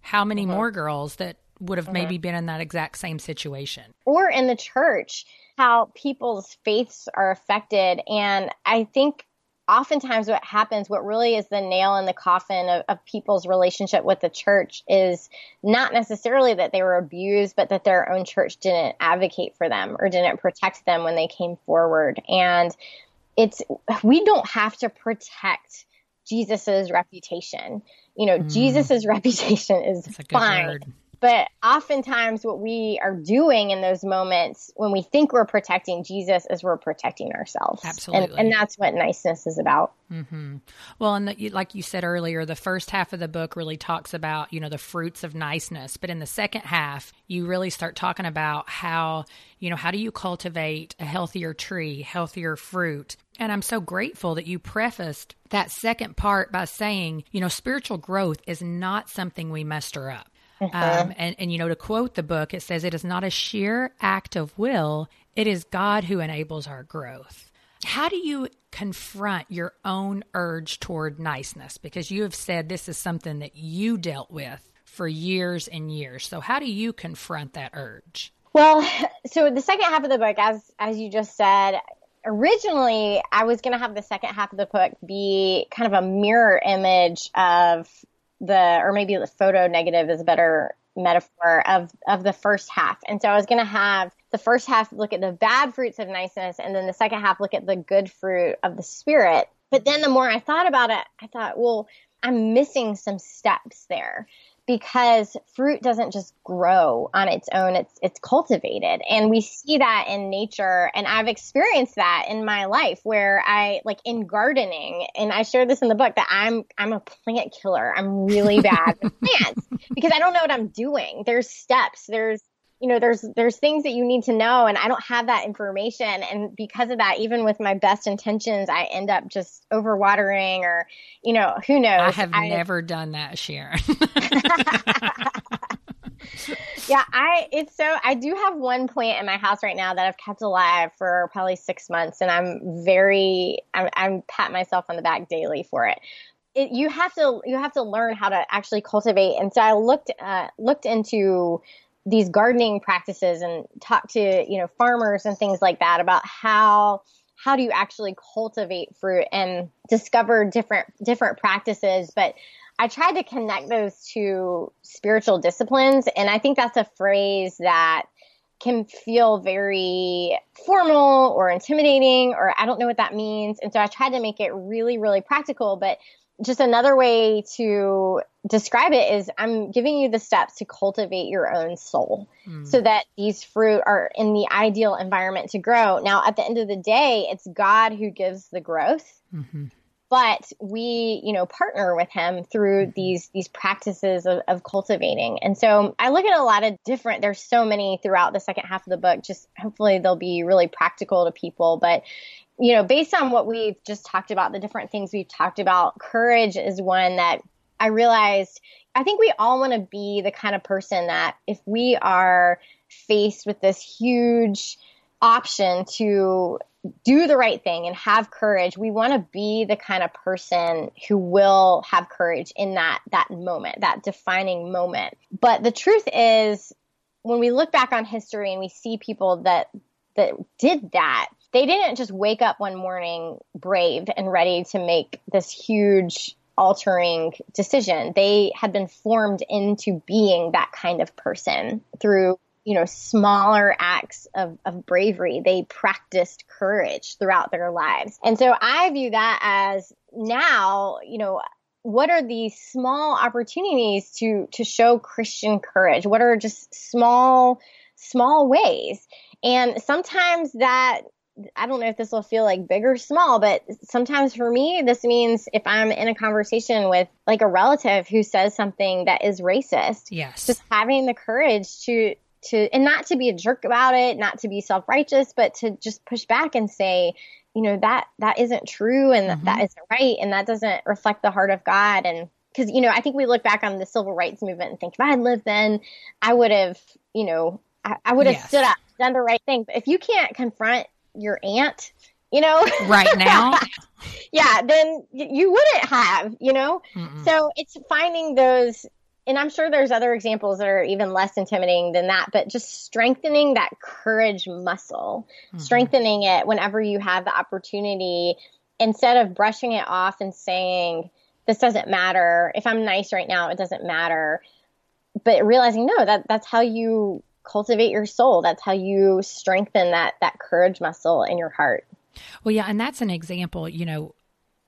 how many Mm-hmm. more girls that would have maybe been in that exact same situation. or in the church, how people's faiths are affected. And I think oftentimes what happens, what really is the nail in the coffin of, of people's relationship with the church is not necessarily that they were abused, but that their own church didn't advocate for them or didn't protect them when they came forward. And it's, we don't have to protect Jesus's reputation. You know, mm. Jesus's reputation is That's a good fine. word. But oftentimes, what we are doing in those moments when we think we're protecting Jesus is we're protecting ourselves. Absolutely. And, and that's what niceness is about. hmm Well, and the, like you said earlier, the first half of the book really talks about you know the fruits of niceness, but in the second half, you really start talking about how you know how do you cultivate a healthier tree, healthier fruit. And I'm so grateful that you prefaced that second part by saying, you know, spiritual growth is not something we muster up. Um, and, and, you know, to quote the book, it says, it is not a sheer act of will, it is God who enables our growth. How do you confront your own urge toward niceness? Because you have said this is something that you dealt with for years and years. So, how do you confront that urge? Well, so the second half of the book, as as you just said, originally I was going to have the second half of the book be kind of a mirror image of the, or maybe the photo negative is a better metaphor of of the first half. And so I was going to have the first half look at the bad fruits of niceness, and then the second half look at the good fruit of the spirit. But then the more I thought about it, I thought, well, I'm missing some steps there because fruit doesn't just grow on its own it's it's cultivated. And we see that in nature and I've experienced that in my life where I like in gardening and I share this in the book that I'm I'm a plant killer. I'm really bad with plants because I don't know what I'm doing. There's steps there's you know there's there's things that you need to know and I don't have that information and because of that even with my best intentions I end up just overwatering or you know who knows I have never done that, Sharon. yeah, I it's so I do have one plant in my house right now that I've kept alive for probably six months, and I'm very I'm, I'm pat myself on the back daily for it. It you have to you have to learn how to actually cultivate, and so I looked uh, looked into these gardening practices and talk to you know farmers and things like that about how how do you actually cultivate fruit and discover different different practices but I tried to connect those to spiritual disciplines, and I think that's a phrase that can feel very formal or intimidating, or I don't know what that means. And so I tried to make it really, really practical. But just another way to describe it is I'm giving you the steps to cultivate your own soul Hmm. so that these fruit are in the ideal environment to grow. Now, at the end of the day, it's God who gives the growth hmm but we you know partner with him through these these practices of, of cultivating and so i look at a lot of different there's so many throughout the second half of the book just hopefully they'll be really practical to people but you know based on what we've just talked about the different things we've talked about courage is one that i realized i think we all want to be the kind of person that if we are faced with this huge option to do the right thing and have courage we want to be the kind of person who will have courage in that that moment that defining moment. But the truth is when we look back on history and we see people that that did that they didn't just wake up one morning brave and ready to make this huge altering decision they had been formed into being that kind of person through you know, smaller acts of, of bravery. They practiced courage throughout their lives. And so I view that as now, you know, what are these small opportunities to, to show Christian courage? What are just small small ways. And sometimes that I don't know if this will feel like big or small, but sometimes for me, this means if I'm in a conversation with like a relative who says something that is racist, yes, just having the courage to to and not to be a jerk about it, not to be self righteous, but to just push back and say, you know that that isn't true and mm-hmm. that isn't right and that doesn't reflect the heart of God and because you know I think we look back on the civil rights movement and think if I had lived then I would have you know I, I would have yes. stood up done the right thing but if you can't confront your aunt you know right now yeah then you wouldn't have you know Mm-mm. so it's finding those and I'm sure there's other examples that are even less intimidating than that, but just strengthening that courage muscle, mm-hmm. strengthening it whenever you have the opportunity instead of brushing it off and saying, this doesn't matter. If I'm nice right now, it doesn't matter. But realizing, no, that that's how you cultivate your soul. That's how you strengthen that that courage muscle in your heart. Well, yeah, and that's an example, you know,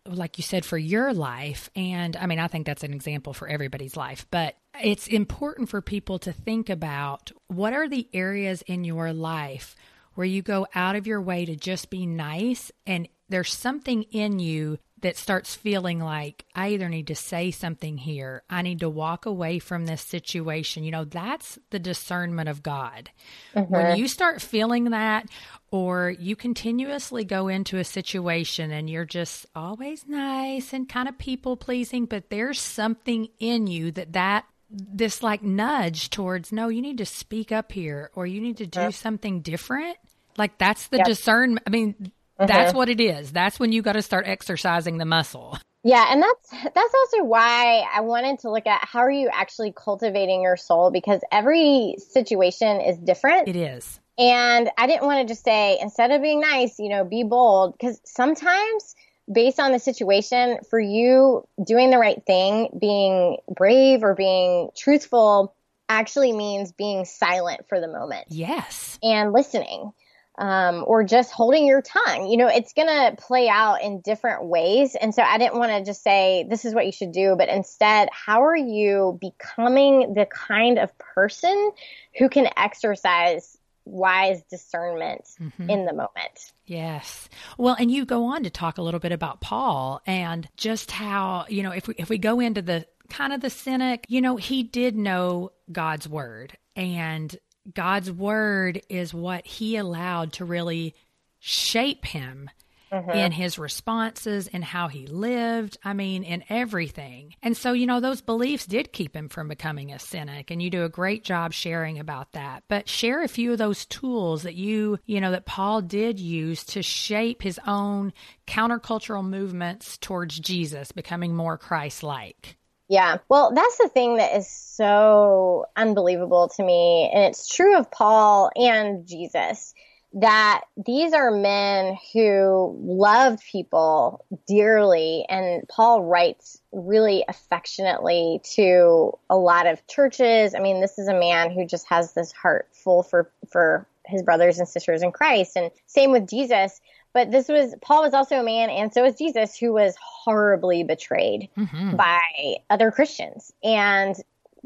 like you said, for your life. And I mean, I think that's an example for everybody's life, but it's important for people to think about what are the areas in your life where you go out of your way to just be nice and there's something in you that starts feeling like I either need to say something here, I need to walk away from this situation. You know, that's the discernment of God. Mm-hmm. When you start feeling that, or you continuously go into a situation and you're just always nice and kind of people pleasing, but there's something in you that that this like nudge towards no you need to speak up here or you need to do something different like that's the yep. discernment i mean mm-hmm. that's what it is that's when you got to start exercising the muscle yeah and that's that's also why i wanted to look at how are you actually cultivating your soul because every situation is different it is and I didn't want to just say, instead of being nice, you know, be bold. Because sometimes, based on the situation, for you doing the right thing, being brave or being truthful actually means being silent for the moment. Yes. And listening. Um, or just holding your tongue. You know, it's going to play out in different ways. And so I didn't want to just say, this is what you should do, but instead, how are you becoming the kind of person who can exercise wise discernment mm-hmm. in the moment. Yes. Well, and you go on to talk a little bit about Paul and just how, you know, if we if we go into the kind of the cynic, you know, he did know God's word and God's word is what he allowed to really shape him mm-hmm. in his responses and how he lived. I mean, in everything. And so, you know, those beliefs did keep him from becoming a cynic. And you do a great job sharing about that. But share a few of those tools that you, you know, that Paul did use to shape his own countercultural movements towards Jesus, becoming more Christ like. Yeah. Well, that's the thing that is so unbelievable to me. And it's true of Paul and Jesus that these are men who loved people dearly. And Paul writes really affectionately to a lot of churches. I mean, this is a man who just has this heart full for, for his brothers and sisters in Christ. And same with Jesus. But this was, Paul was also a man, and so was Jesus, who was horribly betrayed mm-hmm. by other Christians. And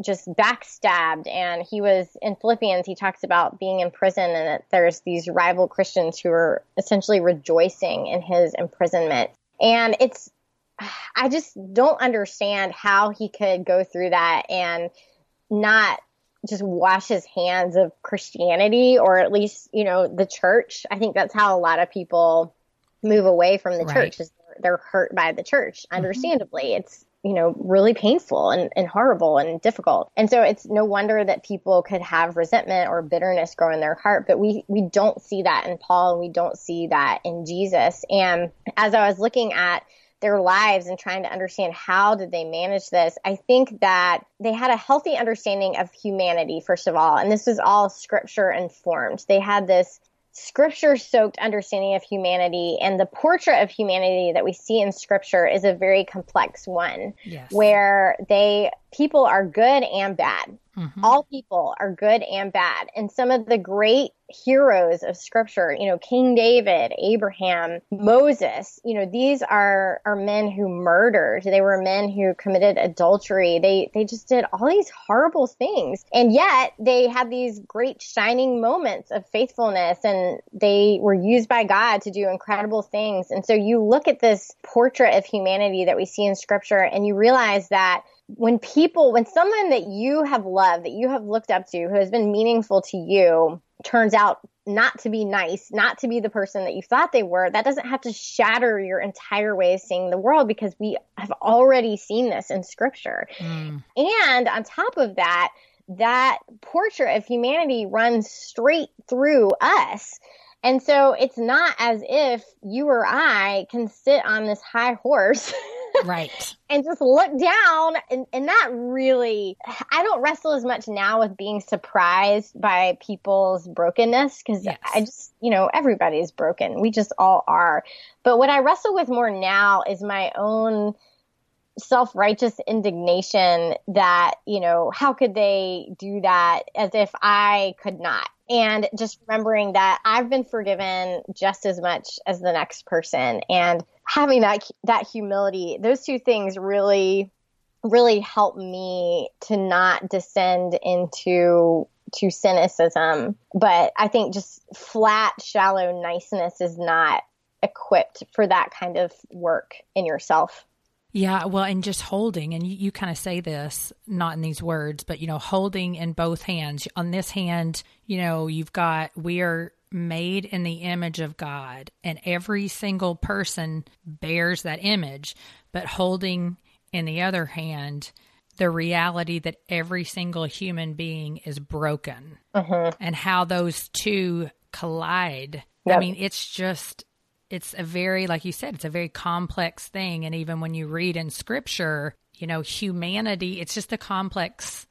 just backstabbed and he was in Philippians he talks about being in prison and that there's these rival Christians who are essentially rejoicing in his imprisonment and it's I just don't understand how he could go through that and not just wash his hands of Christianity or at least you know the church I think that's how a lot of people move away from the right. church is they're, hurt by the church mm-hmm. understandably mm-hmm. it's you know, really painful and, and horrible and difficult. And so it's no wonder that people could have resentment or bitterness grow in their heart. But we, we don't see that in Paul and we don't see that in Jesus. And as I was looking at their lives and trying to understand how did they manage this, I think that they had a healthy understanding of humanity, first of all. And this was all scripture informed. They had this scripture soaked understanding of humanity and the portrait of humanity that we see in scripture is a very complex one yes. where they people are good and bad mm-hmm. all people are good and bad and some of the great heroes of scripture, you know, King David, Abraham, Moses, you know, these are, are men who murdered. They were men who committed adultery. They, they just did all these horrible things. And yet they had these great shining moments of faithfulness and they were used by God to do incredible things. And so you look at this portrait of humanity that we see in scripture and you realize that when people, when someone that you have loved, that you have looked up to, who has been meaningful to you, turns out not to be nice, not to be the person that you thought they were, that doesn't have to shatter your entire way of seeing the world because we have already seen this in scripture. Mm. And on top of that, that portrait of humanity runs straight through us. And so it's not as if you or I can sit on this high horse right. And just look down and, and that really i don't wrestle as much now with being surprised by people's brokenness because yes. i just you know everybody's broken. We just all are. But what i wrestle with more now is my own self-righteous indignation that you know how could they do that as if i could not? And just remembering that I've been forgiven just as much as the next person. And having that that humility those two things really really help me to not descend into to cynicism but I think just flat shallow niceness is not equipped for that kind of work in yourself yeah, well, and just holding, and you, you kind of say this, not in these words, but, you know, holding in both hands. On this hand, you know, you've got, we are made in the image of God, and every single person bears that image, but holding in the other hand, the reality that every single human being is broken uh-huh. and how those two collide. Yep. I mean, it's just it's a very like you said it's a very complex thing and even when you read in scripture you know humanity it's just a complex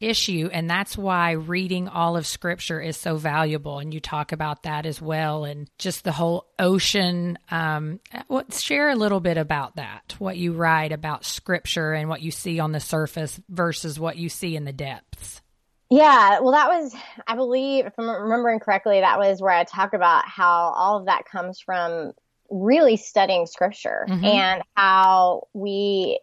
issue and that's why reading all of scripture is so valuable and you talk about that as well and just the whole ocean um what share a little bit about that what you write about scripture and what you see on the surface versus what you see in the depths. Yeah, well, that was, I believe, if I'm remembering correctly, that was where I talk about how all of that comes from really studying scripture mm-hmm. and how we,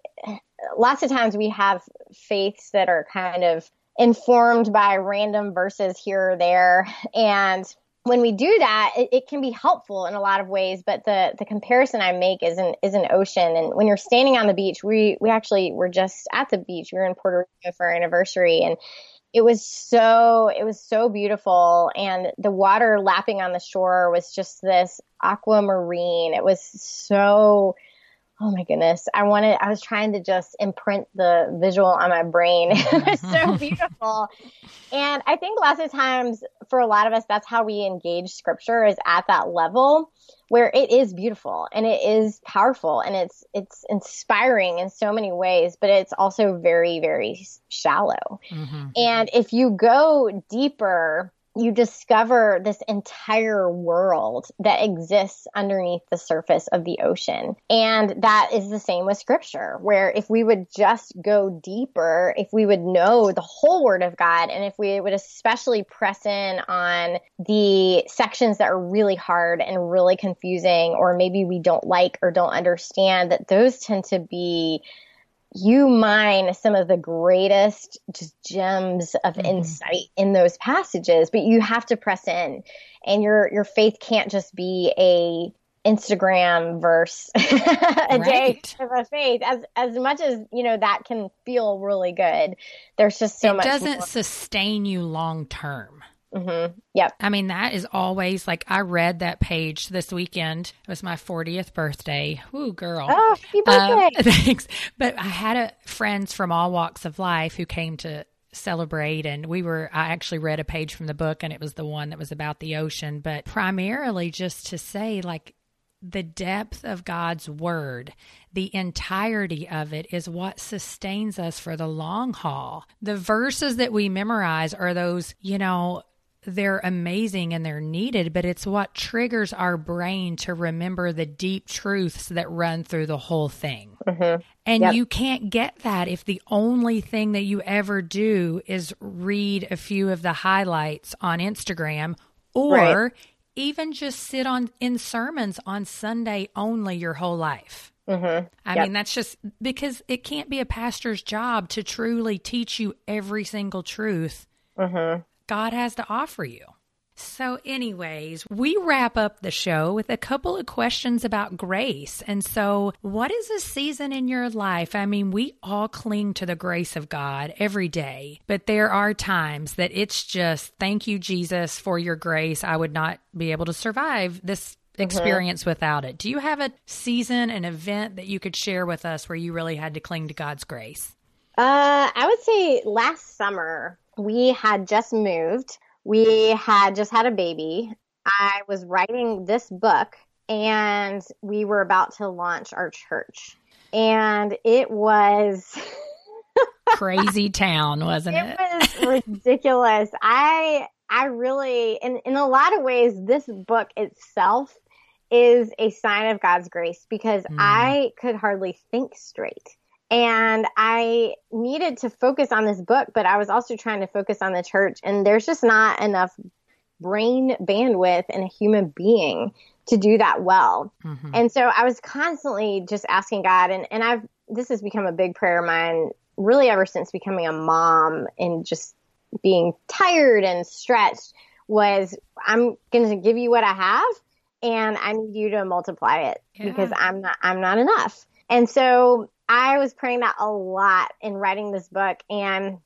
lots of times we have faiths that are kind of informed by random verses here or there. And when we do that, it, it, can be helpful in a lot of ways. But the the comparison I make is an is an ocean. And when you're standing on the beach, we we actually were just at the beach. We were in Puerto Rico for our anniversary, and it was so it was so beautiful. And the water lapping on the shore was just this aquamarine. It was so oh my goodness. I wanted i was trying to just imprint the visual on my brain. It was so beautiful. And i think lots of times for a lot of us that's how we engage scripture is at that level where it is beautiful and it is powerful and it's it's inspiring in so many ways but it's also very very shallow. Mm-hmm. and if you go deeper you discover this entire world that exists underneath the surface of the ocean. And that is the same with scripture, where if we would just go deeper, if we would know the whole word of God, and if we would especially press in on the sections that are really hard and really confusing, or maybe we don't like or don't understand, that those tend to be you mine some of the greatest just gems of mm-hmm. insight in those passages but you have to press in and your your faith can't just be a Instagram verse a right. day of a faith as as much as you know that can feel really good there's just so it much It doesn't more. sustain you long term Mm-hmm. Yep. I mean, that is always like I read that page this weekend. It was my 40th birthday. Ooh, girl. Oh, happy birthday. Um, thanks. But I had a, friends from all walks of life who came to celebrate and we were I actually read a page from the book and it was the one that was about the ocean, but primarily just to say like the depth of God's word, the entirety of it is what sustains us for the long haul. The verses that we memorize are those, you know, they're amazing and they're needed, but it's what triggers our brain to remember the deep truths that run through the whole thing. Mm-hmm. And yep. you can't get that if the only thing that you ever do is read a few of the highlights on Instagram or Right. even just sit on in sermons on Sunday only your whole life. Mm-hmm. I Yep. mean, that's just because it can't be a pastor's job to truly teach you every single truth Mm-hmm. God has to offer you. So, anyways, we wrap up the show with a couple of questions about grace. And so, what is a season in your life? I mean, we all cling to the grace of God every day, but there are times that it's just, thank you, Jesus, for your grace. I would not be able to survive this experience without it. Do you have a season, an event that you could share with us where you really had to cling to God's grace? Uh, I would say last summer we had just moved. We had just had a baby. I was writing this book and we were about to launch our church. And it was Crazy town, wasn't it? it was ridiculous. I I really in in a lot of ways this book itself is a sign of God's grace because Mm. I could hardly think straight. And I needed to focus on this book, but I was also trying to focus on the church and there's just not enough brain bandwidth in a human being to do that well. Mhm. And so I was constantly just asking God and, and I've this has become a big prayer of mine really ever since becoming a mom and just being tired and stretched was I'm going to give you what I have and I need you to multiply it Yeah. because I'm not I'm not enough. And so I was praying that a lot in writing this book and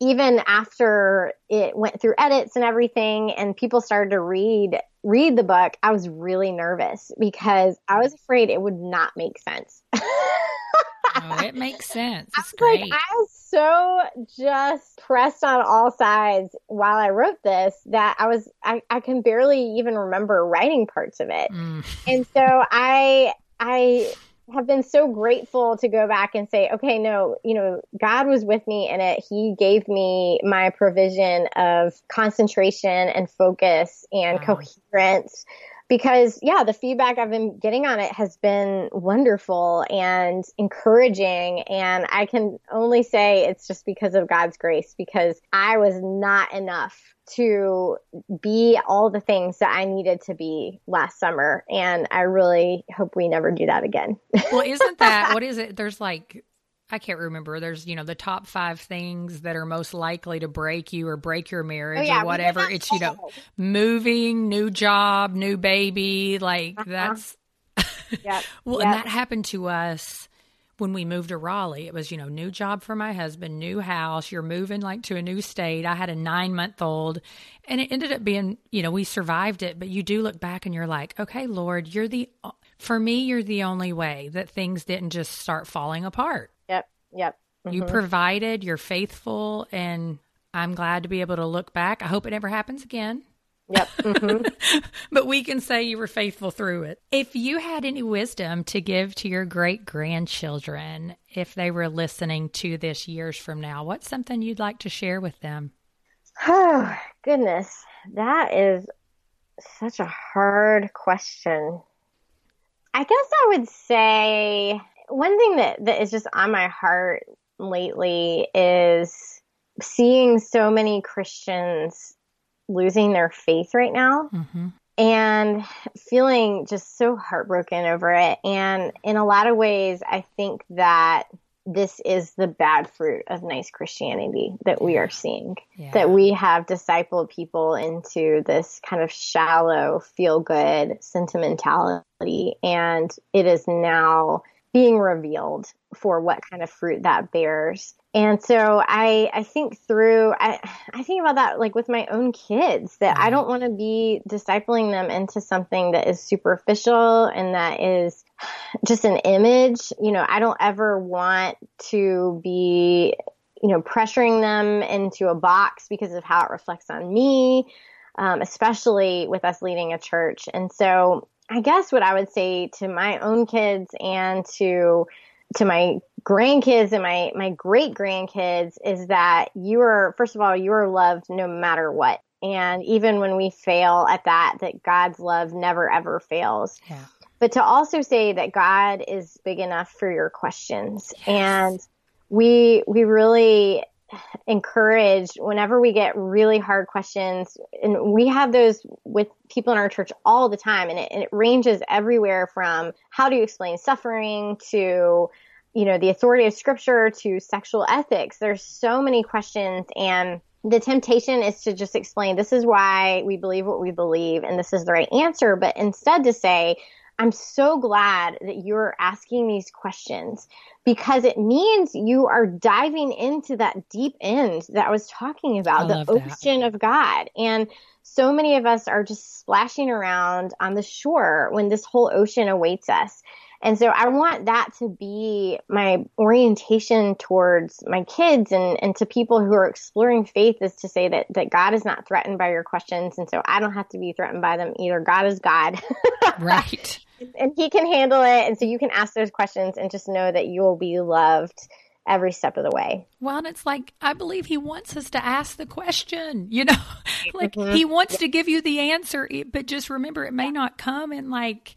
even after it went through edits and everything and people started to read read the book, I was really nervous because I was afraid it would not make sense. Oh, it makes sense. I It's was like, great. I was so just pressed on all sides while I wrote this that I was I, I can barely even remember writing parts of it. Mm. And so I I have been so grateful to go back and say, okay, no, you know, God was with me in it. He gave me my provision of concentration and focus and Wow. coherence. Because yeah, the feedback I've been getting on it has been wonderful and encouraging. And I can only say it's just because of God's grace because I was not enough to be all the things that I needed to be last summer. And I really hope we never do that again. well, isn't that what is it? There's like I can't remember. There's you know the top five things that are most likely to break you or break your marriage Oh, yeah, or whatever. It's you know moving, new job, new baby. Like Uh-huh. that's Yep. well, Yep. and that happened to us when we moved to Raleigh. It was, you know, new job for my husband, new house. You're moving like to a new state. I had a nine month old, and it ended up being, you know, we survived it. But you do look back and you're like, okay, Lord, you're the, for me, you're the only way that things didn't just start falling apart. Yep. Yep. You Mhm. provided, you're faithful, and I'm glad to be able to look back. I hope it never happens again. Yep. Mhm. but we can say you were faithful through it. If you had any wisdom to give to your great grandchildren, if they were listening to this years from now, what's something you'd like to share with them? Oh, goodness. That is such a hard question. I guess I would say one thing that, that is just on my heart lately is seeing so many Christians losing their faith right now Mm-hmm. and feeling just so heartbroken over it. And in a lot of ways, I think that this is the bad fruit of nice Christianity that we are seeing. Yeah. That we have discipled people into this kind of shallow, feel good sentimentality. And it is now being revealed for what kind of fruit that bears. And so I, I think through, I, I think about that like with my own kids that I don't want to be discipling them into something that is superficial and that is just an image. You know, I don't ever want to be, you know, pressuring them into a box because of how it reflects on me, um, especially with us leading a church. And so I guess what I would say to my own kids and to to my grandkids and my my great grandkids is that you are first of all you are loved no matter what and even when we fail at that that God's love never ever fails Yeah. but to also say that God is big enough for your questions Yes. and we we really encourage whenever we get really hard questions. And we have those with people in our church all the time and it, and it ranges everywhere from how do you explain suffering to you know the authority of scripture to sexual ethics. There's so many questions and the temptation is to just explain this is why we believe what we believe and this is the right answer. But instead to say I'm so glad that you're asking these questions because it means you are diving into that deep end that I was talking about, the ocean that. of God. And so many of us are just splashing around on the shore when this whole ocean awaits us. And so I want that to be my orientation towards my kids and, and to people who are exploring faith is to say that, that God is not threatened by your questions. And so I don't have to be threatened by them either. God is God. right. And he can handle it. And so you can ask those questions and just know that you will be loved every step of the way. Well, and it's like, I believe he wants us to ask the question, you know, like mm-hmm. he wants to give you the answer, but just remember it may not come in like,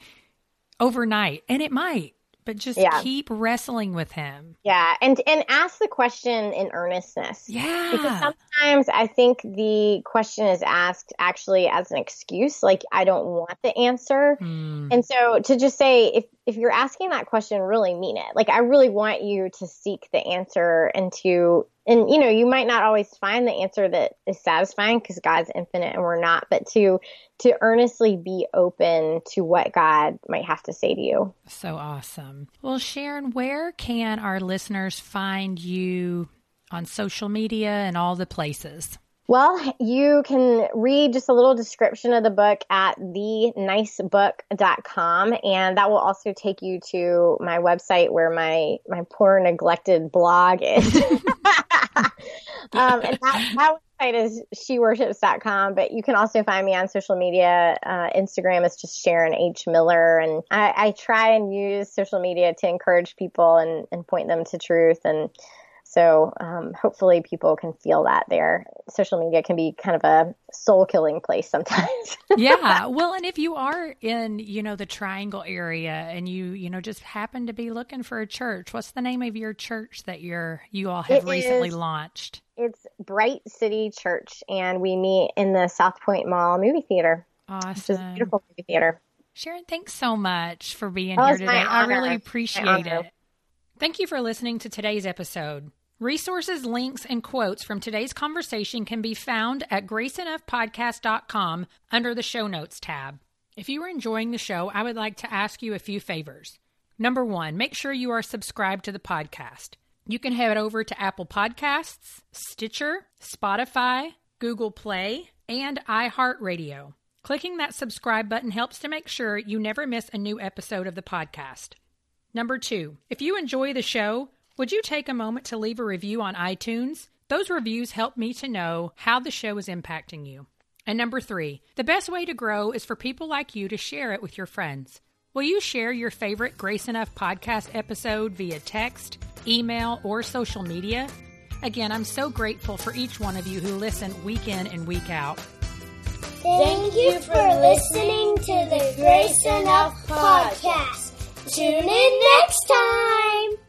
overnight, and it might, but just yeah. keep wrestling with him. Yeah, and and ask the question in earnestness. Yeah, because sometimes I think the question is asked actually as an excuse, like I don't want the answer, mm. and so to just say if if you're asking that question, really mean it. Like I really want you to seek the answer and to and you know you might not always find the answer that is satisfying because god's infinite and we're not but to to earnestly be open to what god might have to say to you. So awesome. Well sharon where can our listeners find you on social media and all the places? Well, you can read just a little description of the book at thenicebook.com, and that will also take you to my website where my, my poor neglected blog is. um, and that, that website is sheworships.com, but you can also find me on social media. Uh, Instagram is just Sharon H. Miller, and I, I try and use social media to encourage people and, and point them to truth and so um, hopefully people can feel that there. Social media can be kind of a soul killing place sometimes. yeah. Well, and if you are in, you know, the triangle area and you, you know, just happen to be looking for a church, what's the name of your church that you're, you all have it recently is, launched? It's Bright City Church and we meet in the South Point Mall movie theater. Awesome. Which is a beautiful movie theater. Sharon, thanks so much for being oh, here today. I really appreciate it. Thank you for listening to today's episode. Resources, links, and quotes from today's conversation can be found at graceenoughpodcast.com under the show notes tab. If you are enjoying the show, I would like to ask you a few favors. Number one, make sure you are subscribed to the podcast. You can head over to Apple Podcasts, Stitcher, Spotify, Google Play, and iHeartRadio. Clicking that subscribe button helps to make sure you never miss a new episode of the podcast. Number two, if you enjoy the show, would you take a moment to leave a review on iTunes? Those reviews help me to know how the show is impacting you. And number three, the best way to grow is for people like you to share it with your friends. Will you share your favorite Grace Enough podcast episode via text, email, or social media? Again, I'm so grateful for each one of you who listen week in and week out. Thank you for listening to the Grace Enough podcast. Tune in next time.